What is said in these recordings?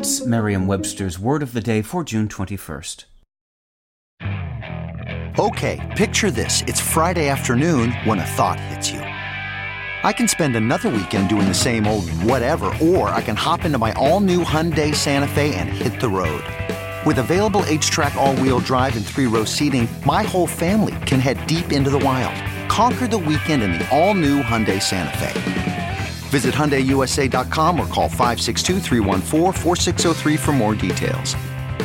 Merriam Webster's Word of the Day for June 21st. Okay, picture this. It's Friday afternoon when a thought hits you. I can spend another weekend doing the same old whatever, or I can hop into my all new Hyundai Santa Fe and hit the road. With available HTRAC, all wheel drive, and three row seating, my whole family can head deep into the wild. Conquer the weekend in the all new Hyundai Santa Fe. Visit HyundaiUSA.com or call 562 for more details.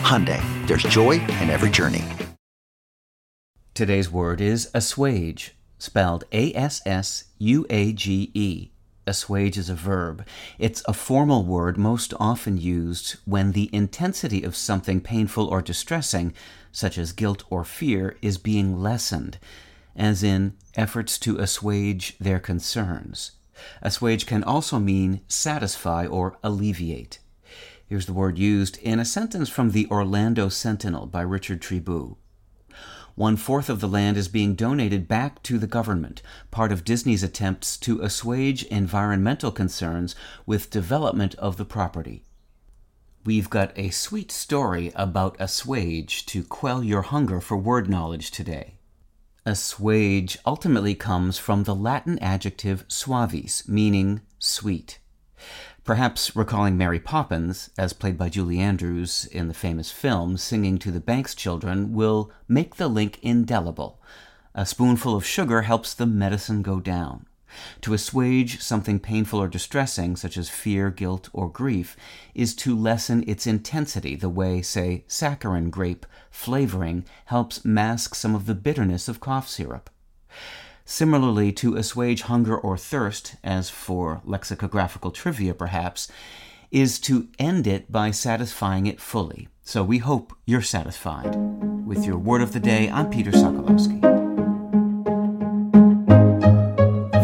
Hyundai, there's joy in every journey. Today's word is assuage, spelled A-S-S-U-A-G-E. Assuage is a verb. It's a formal word most often used when the intensity of something painful or distressing, such as guilt or fear, is being lessened, as in efforts to assuage their concerns. Assuage can also mean satisfy or alleviate. Here's the word used in a sentence from the Orlando Sentinel by Richard Tribou. One fourth of the land is being donated back to the government, part of Disney's attempts to assuage environmental concerns with development of the property. We've got a sweet story about assuage to quell your hunger for word knowledge today. Assuage ultimately comes from the Latin adjective suavis, meaning sweet. Perhaps recalling Mary Poppins, as played by Julie Andrews in the famous film, singing to the Banks children, will make the link indelible. A spoonful of sugar helps the medicine go down. To assuage something painful or distressing, such as fear, guilt, or grief, is to lessen its intensity, the way, say, saccharin grape flavoring helps mask some of the bitterness of cough syrup. Similarly, to assuage hunger or thirst, as for lexicographical trivia perhaps, is to end it by satisfying it fully. So we hope you're satisfied. With your word of the day, I'm Peter Sokolowski.